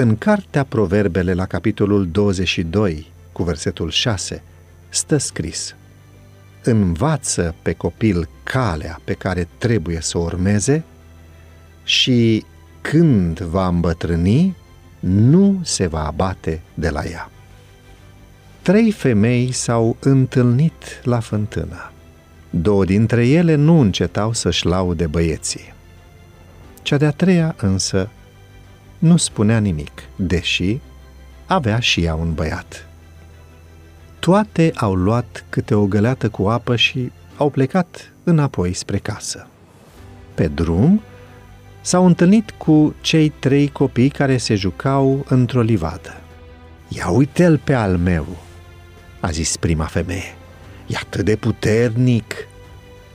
În cartea Proverbele, la capitolul 22, cu versetul 6, stă scris Învață pe copil calea pe care trebuie să o urmeze și când va îmbătrâni, nu se va abate de la ea. Trei femei s-au întâlnit la fântână. Două dintre ele nu încetau să-și laude băieții. Cea de-a treia însă nu spunea nimic, deși avea și ea un băiat. Toate au luat câte o găleată cu apă și au plecat înapoi spre casă. Pe drum s-au întâlnit cu cei trei copii care se jucau într-o livadă. Ia uite-l pe al meu, a zis prima femeie. E atât de puternic.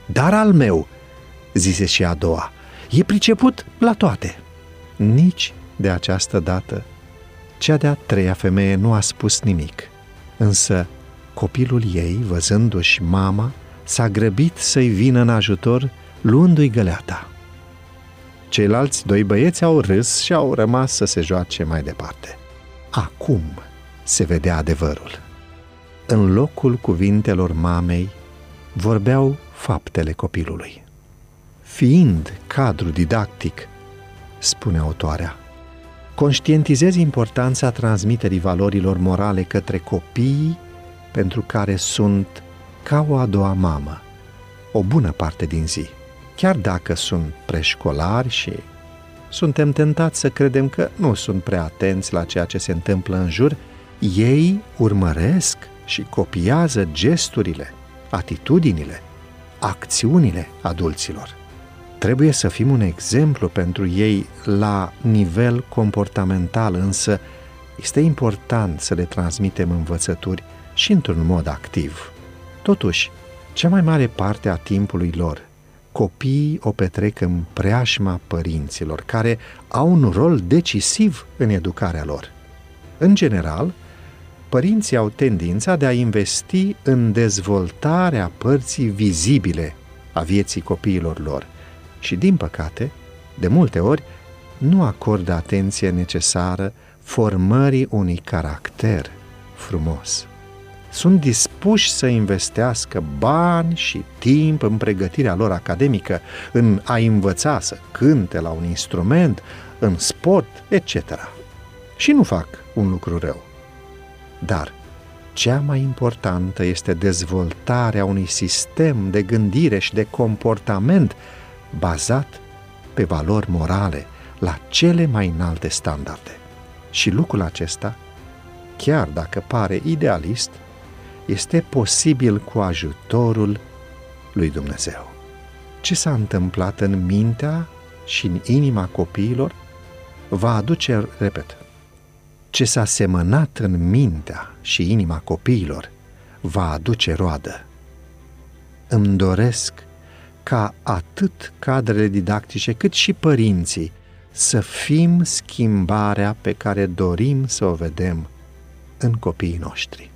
Dar al meu, zise și a doua, e priceput la toate. Nici de această dată, cea de-a treia femeie nu a spus nimic, însă copilul ei, văzându-și mama, s-a grăbit să-i vină în ajutor, luându-i găleata. Ceilalți doi băieți au râs și au rămas să se joace mai departe. Acum se vedea adevărul. În locul cuvintelor mamei vorbeau faptele copilului. Fiind cadru didactic, spune autoarea, conștientizezi importanța transmiterii valorilor morale către copiii pentru care sunt ca o a doua mamă, o bună parte din zi, chiar dacă sunt preșcolari și suntem tentați să credem că nu sunt prea atenți la ceea ce se întâmplă în jur, ei urmăresc și copiază gesturile, atitudinile, acțiunile adulților. Trebuie să fim un exemplu pentru ei la nivel comportamental, însă este important să le transmitem învățături și într-un mod activ. Totuși, cea mai mare parte a timpului lor, copiii o petrec în preajma părinților, care au un rol decisiv în educarea lor. În general, părinții au tendința de a investi în dezvoltarea părții vizibile a vieții copiilor lor și, din păcate, de multe ori, nu acordă atenție necesară formării unui caracter frumos. Sunt dispuși să investească bani și timp în pregătirea lor academică, în a învăța să cânte la un instrument, în sport, etc. Și nu fac un lucru rău. Dar cea mai importantă este dezvoltarea unui sistem de gândire și de comportament bazat pe valori morale, la cele mai înalte standarde. Și lucrul acesta, chiar dacă pare idealist, este posibil cu ajutorul lui Dumnezeu. Ce s-a întâmplat în mintea și în inima copiilor va aduce, repet, ce s-a semănat în mintea și inima copiilor va aduce roadă. Îmi doresc ca atât cadrele didactice cât și părinții să fim schimbarea pe care dorim să o vedem în copiii noștri.